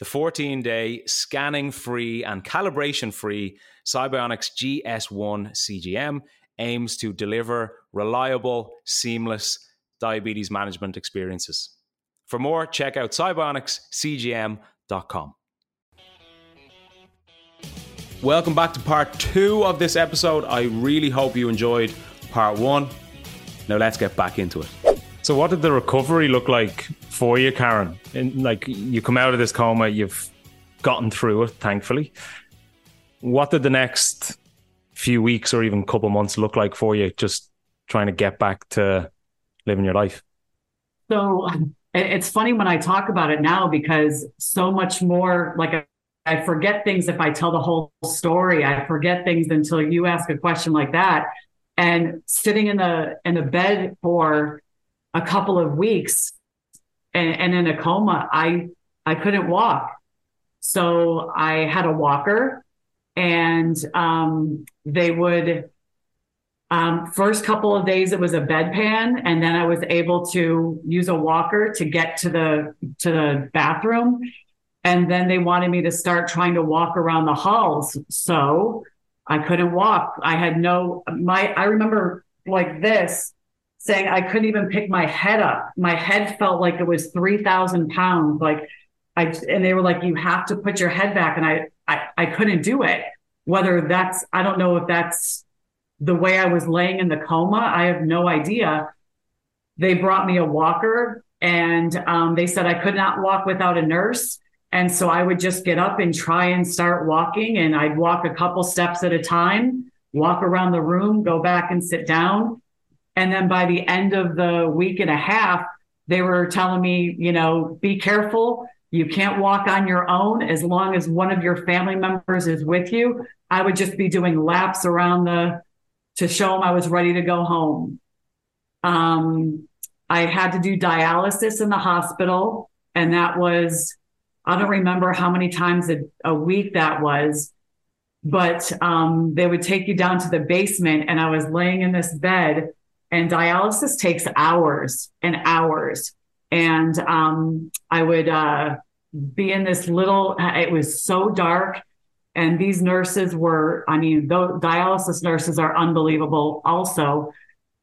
The 14 day scanning free and calibration free Sibionics GS1 CGM aims to deliver reliable, seamless diabetes management experiences. For more, check out cybionicscgm.com. Welcome back to part two of this episode. I really hope you enjoyed part one. Now let's get back into it. So, what did the recovery look like for you, Karen? In, like, you come out of this coma, you've gotten through it, thankfully. What did the next few weeks or even couple months look like for you, just trying to get back to living your life? So, it's funny when I talk about it now because so much more like I forget things if I tell the whole story. I forget things until you ask a question like that. And sitting in the in the bed for a couple of weeks and, and in a coma, I I couldn't walk. So I had a walker and um, they would um, first couple of days it was a bedpan and then i was able to use a walker to get to the to the bathroom and then they wanted me to start trying to walk around the halls. So I couldn't walk. I had no, my, I remember like this saying I couldn't even pick my head up. My head felt like it was 3,000 pounds. Like I, and they were like, you have to put your head back. And I, I, I couldn't do it. Whether that's, I don't know if that's the way I was laying in the coma. I have no idea. They brought me a walker and um, they said I could not walk without a nurse. And so I would just get up and try and start walking. And I'd walk a couple steps at a time, walk around the room, go back and sit down. And then by the end of the week and a half, they were telling me, you know, be careful. You can't walk on your own as long as one of your family members is with you. I would just be doing laps around the to show them I was ready to go home. Um, I had to do dialysis in the hospital, and that was I don't remember how many times a, a week that was, but um, they would take you down to the basement, and I was laying in this bed, and dialysis takes hours and hours. And um, I would uh, be in this little, it was so dark. And these nurses were, I mean, those dialysis nurses are unbelievable also.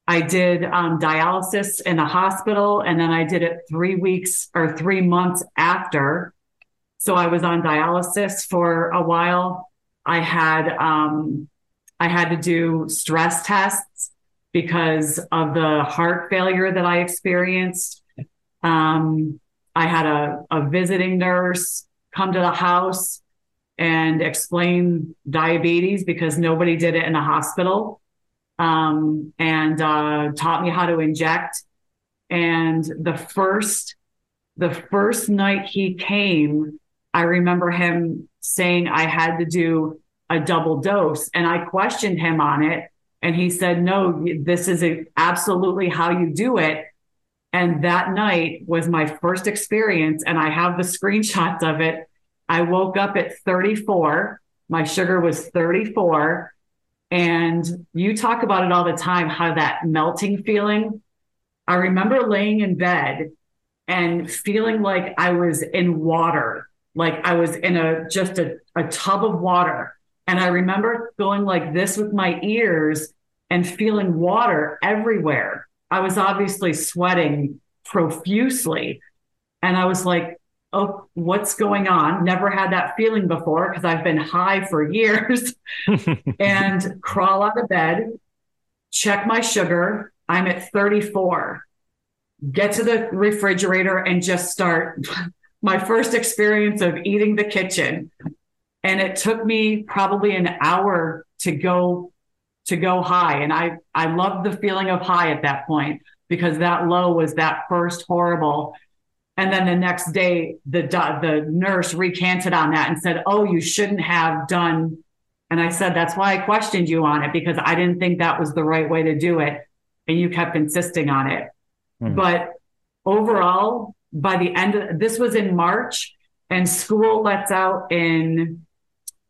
I did um, dialysis in the hospital, and then I did it three weeks or three months after. So I was on dialysis for a while. I had um, I had to do stress tests because of the heart failure that I experienced. Um, I had a, a visiting nurse come to the house and explain diabetes because nobody did it in a hospital um, and uh, taught me how to inject. And the first, the first night he came, I remember him saying I had to do a double dose. And I questioned him on it. And he said, no, this is a, absolutely how you do it. And that night was my first experience. And I have the screenshots of it. I woke up at 34. My sugar was 34. And you talk about it all the time, how that melting feeling. I remember laying in bed and feeling like I was in water like I was in a just a, a tub of water. And I remember going like this with my ears and feeling water everywhere. I was obviously sweating profusely. And I was like, oh, what's going on? Never had that feeling before because I've been high for years and crawl out of bed. check my sugar. I'm at 34. Get to the refrigerator and just start my first experience of eating the kitchen. And it took me probably an hour to go to go high. And I I loved the feeling of high at that point because that low was that first horrible. And then the next day, the the nurse recanted on that and said, "Oh, you shouldn't have done." And I said, "That's why I questioned you on it because I didn't think that was the right way to do it, and you kept insisting on it." Hmm. But overall, by the end of this was in March, and school lets out in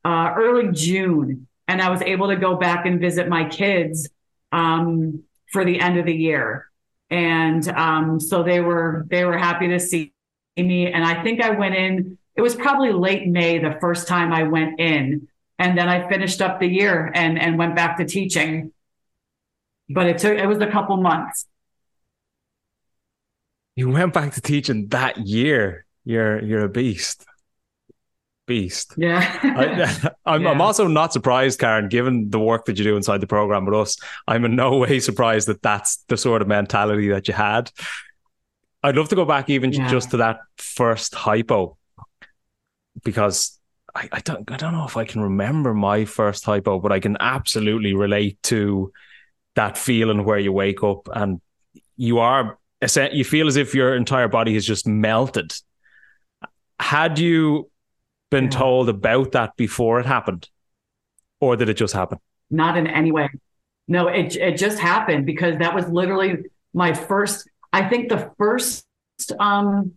uh, early June, and I was able to go back and visit my kids um, for the end of the year and um, so they were they were happy to see me. And I think I went in. It was probably late May the first time I went in, and then I finished up the year and and went back to teaching. But it took it was a couple months. You went back to teaching that year. You're you're a beast beast. Yeah. I, am yeah. also not surprised, Karen, given the work that you do inside the program with us. I'm in no way surprised that that's the sort of mentality that you had. I'd love to go back even yeah. just to that first hypo because I, I don't I don't know if I can remember my first hypo, but I can absolutely relate to that feeling where you wake up and you are you feel as if your entire body has just melted. Had you been yeah. told about that before it happened? Or did it just happen? Not in any way. No, it it just happened because that was literally my first I think the first um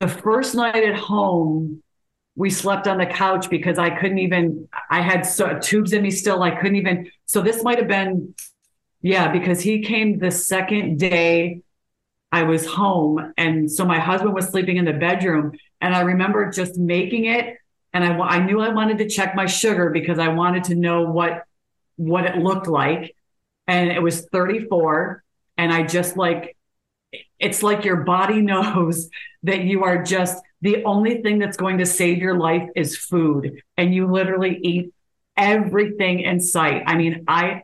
the first night at home we slept on the couch because I couldn't even I had so, tubes in me still I couldn't even so this might have been yeah because he came the second day I was home and so my husband was sleeping in the bedroom and I remember just making it. And I, I knew I wanted to check my sugar because I wanted to know what what it looked like. And it was 34. And I just like, it's like your body knows that you are just the only thing that's going to save your life is food. And you literally eat everything in sight. I mean, I,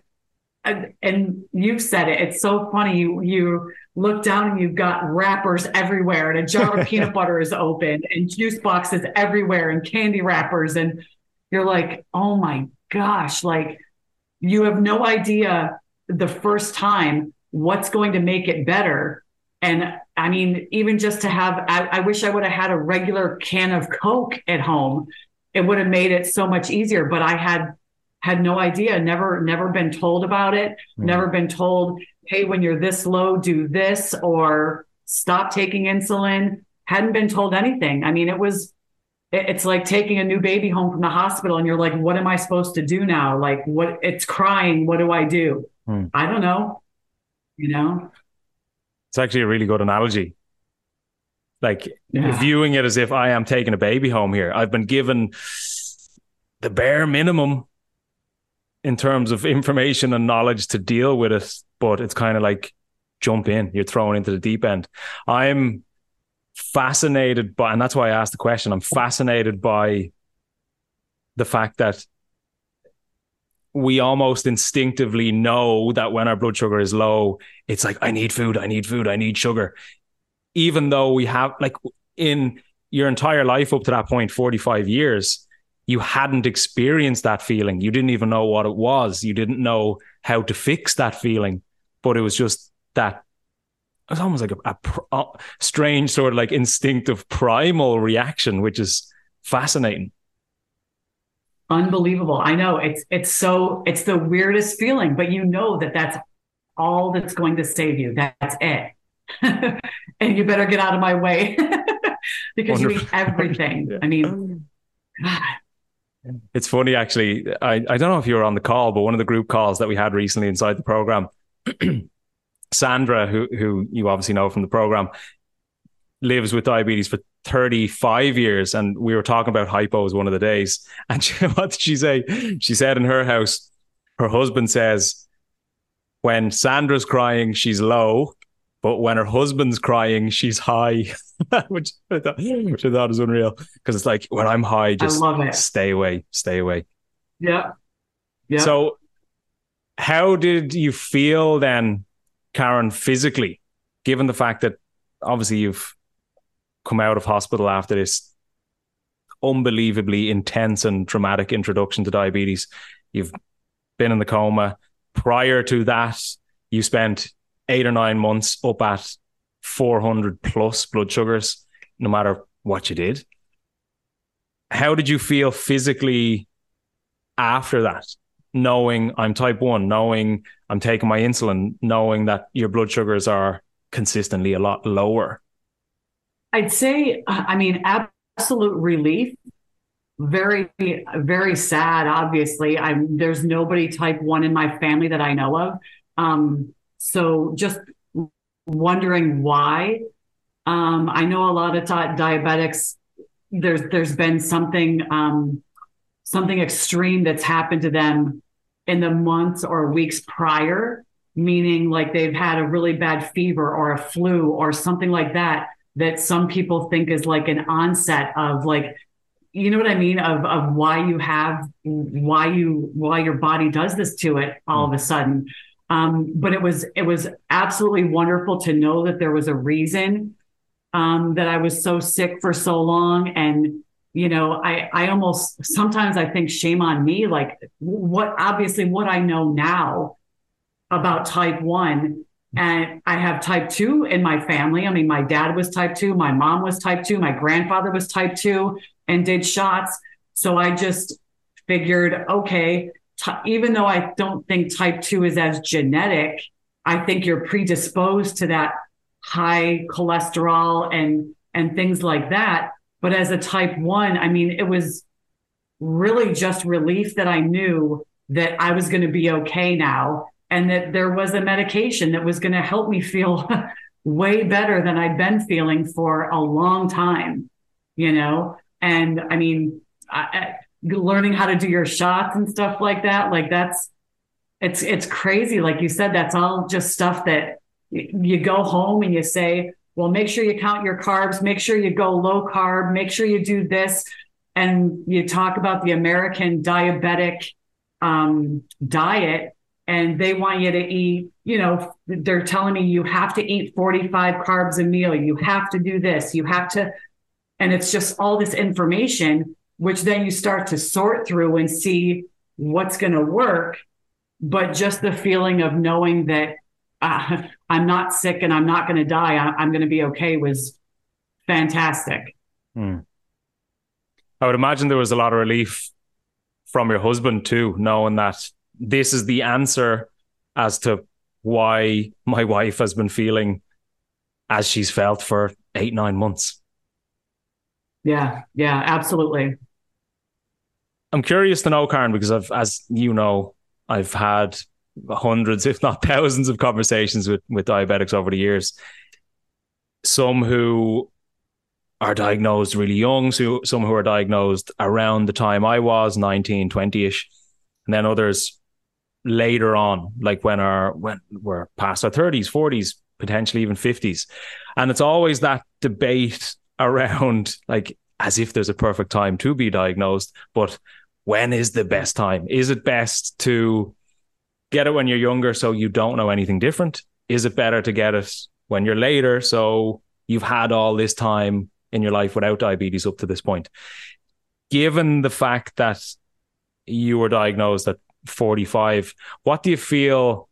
and you've said it. It's so funny. You you look down and you've got wrappers everywhere, and a jar of peanut butter is open, and juice boxes everywhere, and candy wrappers, and you're like, oh my gosh! Like you have no idea the first time what's going to make it better. And I mean, even just to have, I, I wish I would have had a regular can of Coke at home. It would have made it so much easier. But I had had no idea, never, never been told about it, mm. never been told, hey, when you're this low, do this or stop taking insulin. Hadn't been told anything. I mean, it was, it's like taking a new baby home from the hospital and you're like, what am I supposed to do now? Like, what it's crying. What do I do? Mm. I don't know. You know? It's actually a really good analogy. Like yeah. viewing it as if I am taking a baby home here. I've been given the bare minimum in terms of information and knowledge to deal with it, but it's kind of like jump in, you're thrown into the deep end. I'm fascinated by, and that's why I asked the question. I'm fascinated by the fact that we almost instinctively know that when our blood sugar is low, it's like, I need food, I need food, I need sugar. Even though we have, like, in your entire life up to that point, 45 years, you hadn't experienced that feeling. You didn't even know what it was. You didn't know how to fix that feeling. But it was just that it's almost like a, a, a, strange sort of like instinctive primal reaction, which is fascinating. Unbelievable. I know it's it's so it's the weirdest feeling, but you know that that's all that's going to save you. That's it. and you better get out of my way because Wonderful. you eat everything. yeah. I mean, oh, God, it's funny, actually. I, I don't know if you were on the call, but one of the group calls that we had recently inside the program, Sandra, who who you obviously know from the program, lives with diabetes for 35 years. And we were talking about hypos one of the days. And she, what did she say? She said in her house, her husband says, when Sandra's crying, she's low but when her husband's crying, she's high, which, I thought, which I thought was unreal. Because it's like when I'm high, just stay away, stay away. Yeah. Yeah. So How did you feel then, Karen, physically, given the fact that obviously you've come out of hospital after this unbelievably intense and dramatic introduction to diabetes? You've been in the coma. Prior to that, you spent eight or nine months up at 400 plus blood sugars, no matter what you did. How did you feel physically after that? Knowing I'm type one, knowing I'm taking my insulin, knowing that your blood sugars are consistently a lot lower? I'd say, I mean, absolute relief. Very, very sad. Obviously, I'm. There's nobody type one in my family that I know of. Um, so just wondering why. Um, I know a lot of diabetics. There's there's been something um, something extreme that's happened to them in the months or weeks prior meaning like they've had a really bad fever or a flu or something like that that some people think is like an onset of like you know what I mean of of why you have why you why your body does this to it all of a sudden. Um, but it was it was absolutely wonderful to know that there was a reason um, that I was so sick for so long and you know I I almost sometimes I think shame on me like what obviously what I know now about type one. And I have type two in my family. I mean, my dad was type two, my mom was type two, my grandfather was type two and did shots. So I just figured, okay, even though I don't think type two is as genetic, I think you're predisposed to that high cholesterol and and things like that. But as a type one, I mean, it was really just relief that I knew that I was going to be okay now and that there was a medication that was going to help me feel way better than I'd been feeling for a long time, you know? And I mean, I, learning how to do your shots and stuff like that, like that's, it's, it's crazy. Like you said, that's all just stuff that you go home and you say, well, make sure you count your carbs, make sure you go low carb, make sure you do this. And you talk about the American diabetic um, diet and they want you to eat, you know, they're telling me you have to eat 45 carbs a meal. You have to do this. You have to, and it's just all this information, which then you start to sort through and see what's going to work. But just the feeling of knowing that uh, I'm not sick and I'm not going to die, I, am going to be okay was fantastic. Hmm. I would imagine there was a lot of relief from your husband too, knowing that this is the answer as to why my wife has been feeling as she's felt for eight, nine months. Yeah, yeah, absolutely. I'm curious to know, Karen, because I've, as you know, I've had hundreds, if not thousands, of conversations with, with diabetics over the years. Some who are diagnosed really young, so some who are diagnosed around the time I was, 19, 20 ish. And then others later on, like when our when we're past our thirties, forties, potentially even fifties, and it's always that debate around like as if there's a perfect time to be diagnosed, but when is the best time? Is it best to get it when you're younger so you don't know anything different? Is it better to get it when you're later so you've had all this time in your life without diabetes up to this point? Given the fact that you were diagnosed at 45. What do you feel?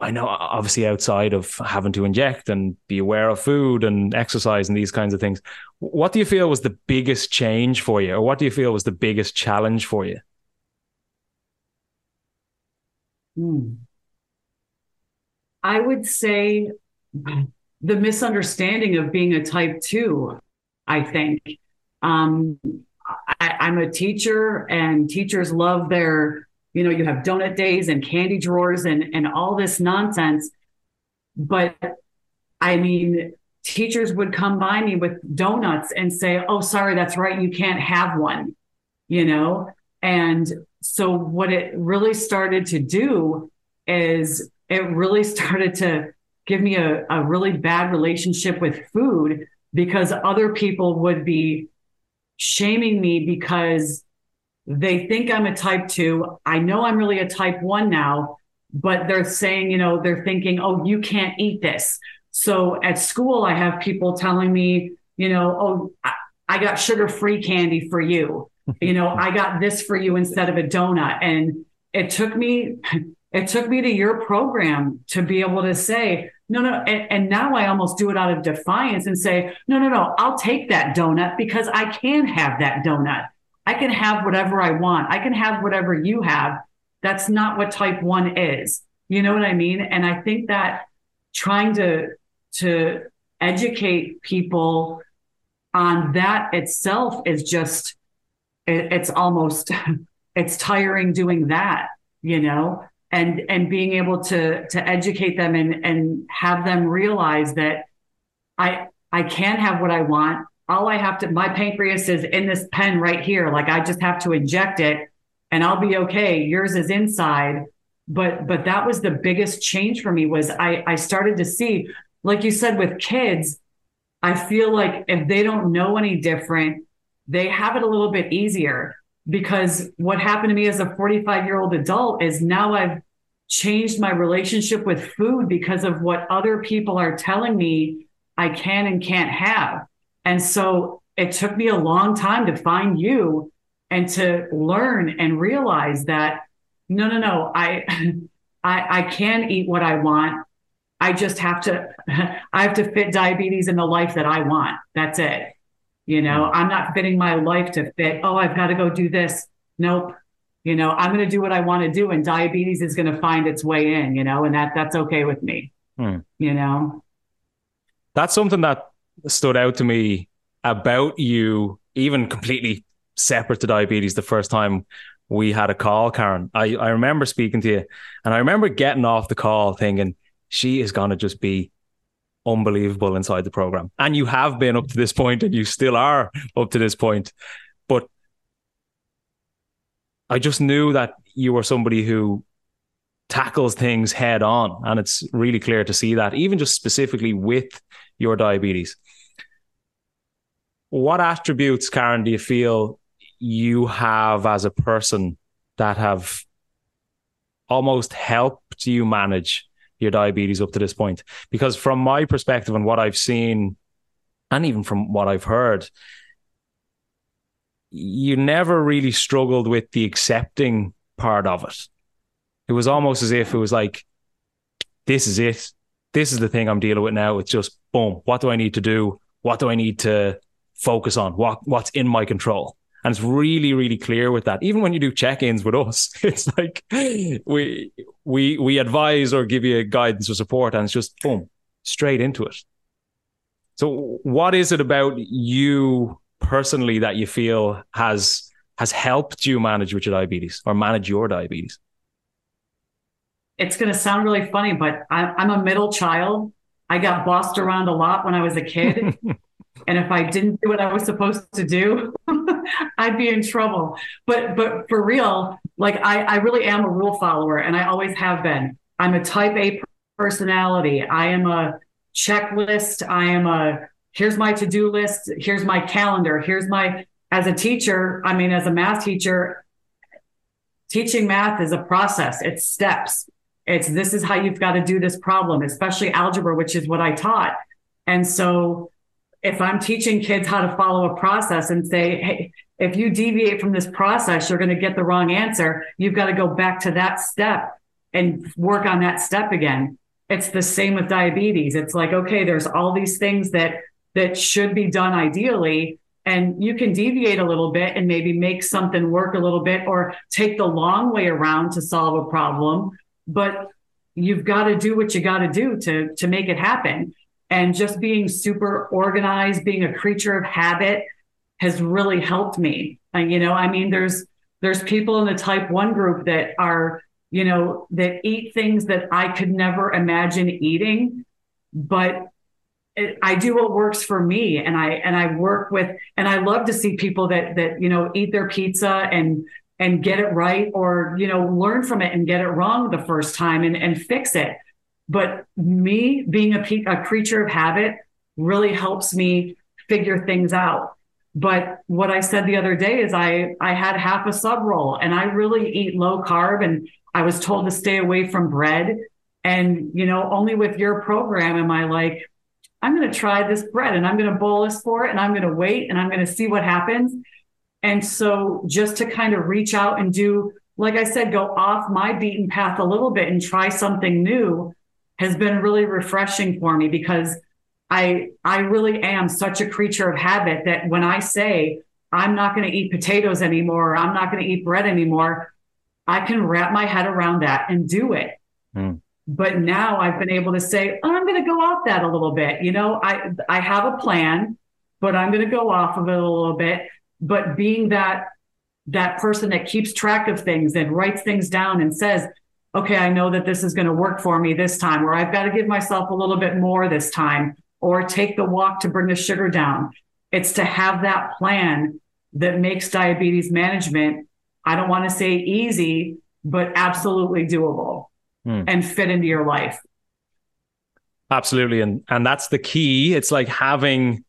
I know, obviously, outside of having to inject and be aware of food and exercise and these kinds of things, what do you feel was the biggest change for you, or what do you feel was the biggest challenge for you? Hmm. I would say the misunderstanding of being a type two, I think. Um, I, am a teacher, and teachers love their, you know, you have donut days and candy drawers and and all this nonsense. But I mean, teachers would come by me with donuts and say, "Oh, sorry, that's right, you can't have one," you know. And so, what it really started to do is it really started to give me a, a really bad relationship with food because other people would be shaming me because they think I'm a type two. I know I'm really a type one now, but they're saying, you know, they're thinking, oh, you can't eat this. So at school, I have people telling me, you know, oh, I got sugar free candy for you. You know, I got this for you instead of a donut. And it took me, it took me to your program to be able to say, no, no. And, and now I almost do it out of defiance and say, no, no, no, I'll take that donut because I can have that donut. I can have whatever I want. I can have whatever you have. That's not what type one is. You know what I mean? And I think that trying to to educate people on that itself is just it, it's almost it's tiring doing that, you know, and and being able to to educate them and and have them realize that I I can have what I want all I have to, my pancreas is in this pen right here. Like I just have to inject it and I'll be okay. Yours is inside. But, but that was the biggest change for me was I, I started to see, like you said, with kids, I feel like if they don't know any different, they have it a little bit easier because what happened to me as a 45 year old adult is now I've changed my relationship with food because of what other people are telling me I can and can't have. And so it took me a long time to find you and to learn and realize that no, no, no, I, I, I can eat what I want. I just have to, I have to fit diabetes in the life that I want. That's it. You know, hmm. I'm not fitting my life to fit. Oh, I've got to go do this. Nope. You know, I'm going to do what I want to do, and diabetes is going to find its way in. You know, and that that's okay with me. Hmm. You know, that's something that stood out to me about you, even completely separate to diabetes, the first time we had a call, Karen. I, I remember speaking to you and I remember getting off the call thinking, she is going to just be unbelievable inside the program. And you have been up to this point and you still are up to this point. But I just knew that you were somebody who tackles things head on. And it's really clear to see that, even just specifically with your diabetes. What attributes, Karen, do you feel you have as a person that have almost helped you manage your diabetes up to this point? Because from my perspective and what I've seen, and even from what I've heard, you never really struggled with the accepting part of it. It was almost as if it was like, this is it. This is the thing I'm dealing with now. It's just boom. What do I need to do? What do I need to focus on? What what's in my control? And it's really, really clear with that. Even when you do check-ins with us, it's like we we we advise or give you guidance or support, and it's just boom, straight into it. So, what is it about you personally that you feel has has helped you manage with your diabetes or manage your diabetes? It's going to sound really funny, but I'm a middle child. I got bossed around a lot when I was a kid. and if I didn't do what I was supposed to do, I'd be in trouble. But but for real, like I, I really am a rule follower and I always have been. I'm a type A personality. I am a checklist. I am a here's my to-do list, here's my calendar, here's my as a teacher, I mean as a math teacher, teaching math is a process. It's steps. It's this is how you've got to do this problem, especially algebra, which is what I taught. And so if I'm teaching kids how to follow a process and say, hey, if you deviate from this process, you're going to get the wrong answer. You've got to go back to that step and work on that step again. It's the same with diabetes. It's like, okay, there's all these things that that should be done ideally and you can deviate a little bit and maybe make something work a little bit or take the long way around to solve a problem, but you've got to do what you got to do to to make it happen and just being super organized, being a creature of habit has really helped me. And, you know, I mean, there's, there's people in the type one group that are, you know, that eat things that I could never imagine eating, but it, I do what works for me. And I, and I work with, and I love to see people that, that, you know, eat their pizza and, and get it right or, you know, learn from it and get it wrong the first time and, and fix it but me being a, a creature of habit really helps me figure things out. But what I said the other day is I I had half a sub roll and I really eat low carb and I was told to stay away from bread. And you know, only with your program am I like, I'm going to try this bread and I'm going to bolus for it and I'm going to wait and I'm going to see what happens. And so just to kind of reach out and do, like I said, go off my beaten path a little bit and try something new has been really refreshing for me because I I really am such a creature of habit that when I say I'm not going to eat potatoes anymore, I'm not going to eat bread anymore, I can wrap my head around that and do it. Mm. But now I've been able to say, oh, I'm going to go off that a little bit. You know, I I have a plan, but I'm going to go off of it a little bit. But being that that person that keeps track of things and writes things down and says, okay, I know that this is going to work for me this time, or I've got to give myself a little bit more this time, or take the walk to bring the sugar down. It's to have that plan that makes diabetes management, I don't want to say easy, but absolutely doable hmm. and fit into your life. Absolutely. And and that's the key. It's like having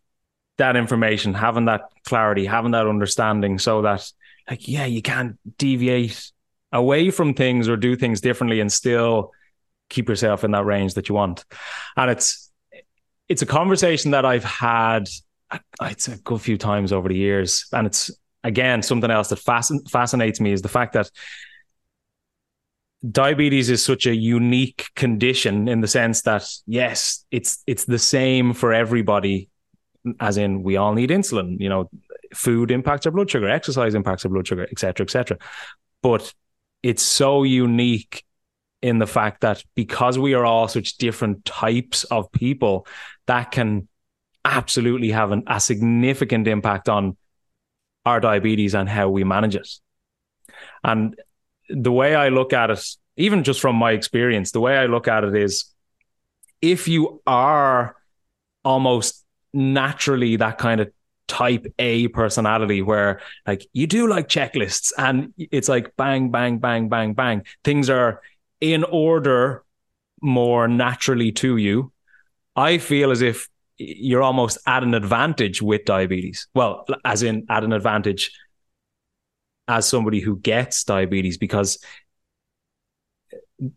that information, having that clarity, having that understanding so that like, yeah, you can't deviate away from things or do things differently and still keep yourself in that range that you want. And it's it's a conversation that I've had it's a good few times over the years. And it's again something else that fascin- fascinates me is the fact that diabetes is such a unique condition in the sense that yes, it's it's the same for everybody, as in we all need insulin. You know, food impacts our blood sugar, exercise impacts our blood sugar, etc., etc. But it's so unique in the fact that because we are all such different types of people, that can absolutely have an, a significant impact on our diabetes and how we manage it. And the way I look at it, even just from my experience, the way I look at it is if you are almost naturally that kind of type A personality where like you do like checklists and it's like bang, bang, bang, bang, bang. Things are in order more naturally to you. I feel as if you're almost at an advantage with diabetes. Well, as in at an advantage as somebody who gets diabetes because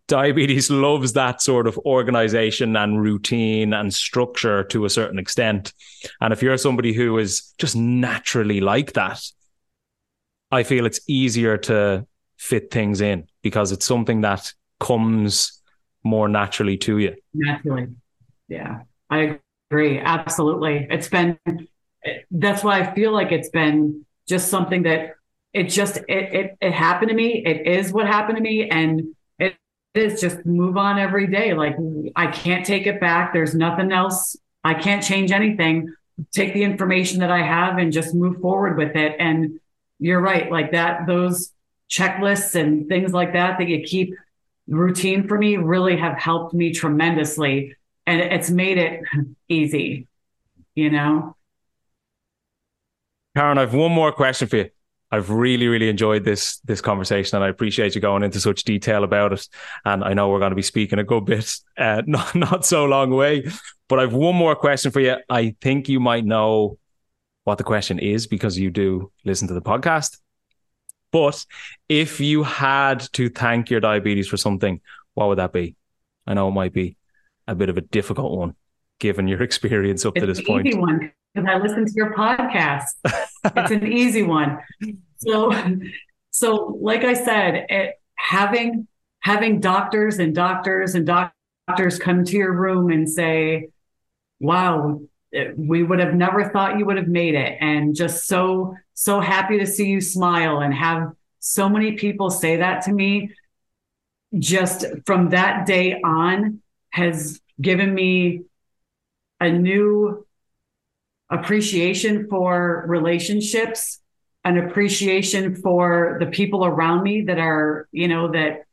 diabetes loves that sort of organization and routine and structure to a certain extent. And if you're somebody who is just naturally like that, I feel it's easier to fit things in because it's something that comes more naturally to you. Naturally. Yeah, I agree. Absolutely. It's been, that's why I feel like it's been just something that it just, it, it, it happened to me. It is what happened to me. And is just move on every day. Like I can't take it back. There's nothing else. I can't change anything. Take the information that I have and just move forward with it. And you're right, like that, those checklists and things like that that you keep routine for me really have helped me tremendously. And it's made it easy, you know? Karen, I have one more question for you. I've really, really enjoyed this this conversation, and I appreciate you going into such detail about it. And I know we're going to be speaking a good bit, uh, not not so long away. But I've one more question for you. I think you might know what the question is because you do listen to the podcast. But if you had to thank your diabetes for something, what would that be? I know it might be a bit of a difficult one given your experience up it's to this point. One because I listen to your podcast. it's an easy one. So, so like I said, it, having having doctors and doctors and doctors come to your room and say, "Wow, we would have never thought you would have made it," and just so so happy to see you smile and have so many people say that to me. Just from that day on, has given me a new appreciation for relationships, an appreciation for the people around me that are, you know, that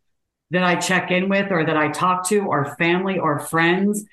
that I check in with or that I talk to or family or friends.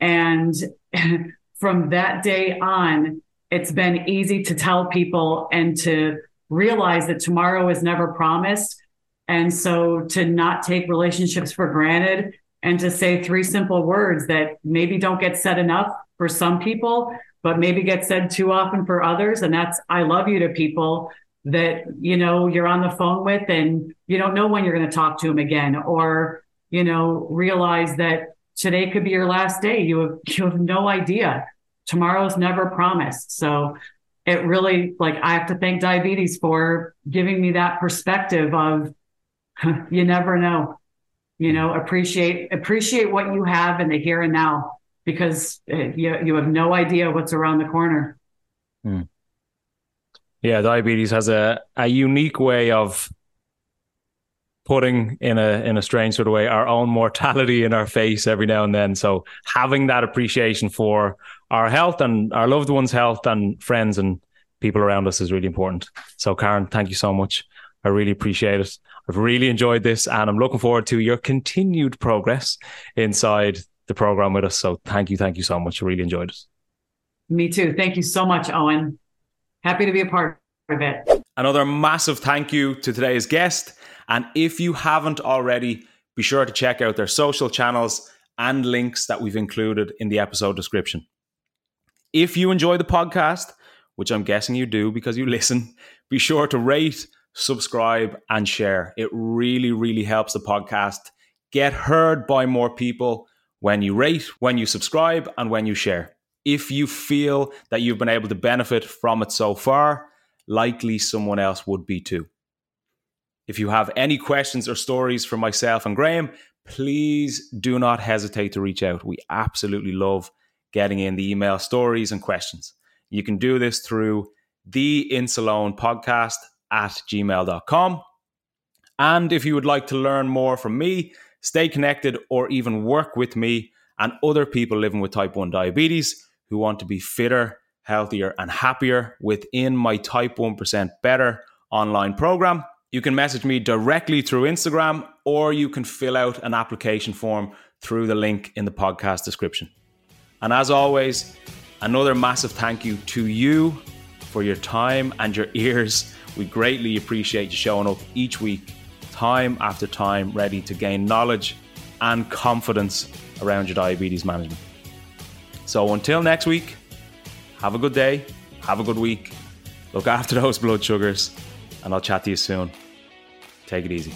And from that day on, it's been easy to tell people and to realize that tomorrow is never promised. And so to not take relationships for granted and to say three simple words that maybe don't get said enough for some people, but maybe get said too often for others. And that's, I love you to people that, you know, you're on the phone with and you don't know when you're going to talk to them again or, you know, realize that today could be your last day. You have, you have no idea. Tomorrow's never promised. So it really, like, I have to thank diabetes for giving me that perspective of you never know, you know, appreciate, appreciate what you have in the here and now because uh, you, you have no idea what's around the corner. Hmm. Yeah, diabetes has a, a unique way of putting in a in a strange sort of way our own mortality in our face every now and then. So having that appreciation for our health and our loved ones' health and friends and people around us is really important. So Karen, thank you so much. I really appreciate it. I've really enjoyed this and I'm looking forward to your continued progress inside the program with us. So thank you, thank you so much. I really enjoyed it. Me too. Thank you so much, Eoin. Happy to be a part of it. Another massive thank you to today's guest. And if you haven't already, be sure to check out their social channels and links that we've included in the episode description. If you enjoy the podcast, which I'm guessing you do because you listen, be sure to rate, subscribe, and share. It really, really helps the podcast get heard by more people when you rate, when you subscribe, and when you share. If you feel that you've been able to benefit from it so far, likely someone else would be too. If you have any questions or stories for myself and Graham, please do not hesitate to reach out. We absolutely love getting in the email stories and questions. You can do this through the Insuleoin podcast at gmail.com. And if you would like to learn more from me, stay connected, or even work with me and other people living with type 1 diabetes who want to be fitter, healthier, and happier within my Type 1% Better online program, you can message me directly through Instagram or you can fill out an application form through the link in the podcast description. And as always, another massive thank you to you for your time and your ears. We greatly appreciate you showing up each week time after time ready to gain knowledge and confidence around your diabetes management. So until next week, have a good day, have a good week, look after those blood sugars, and I'll chat to you soon. Take it easy.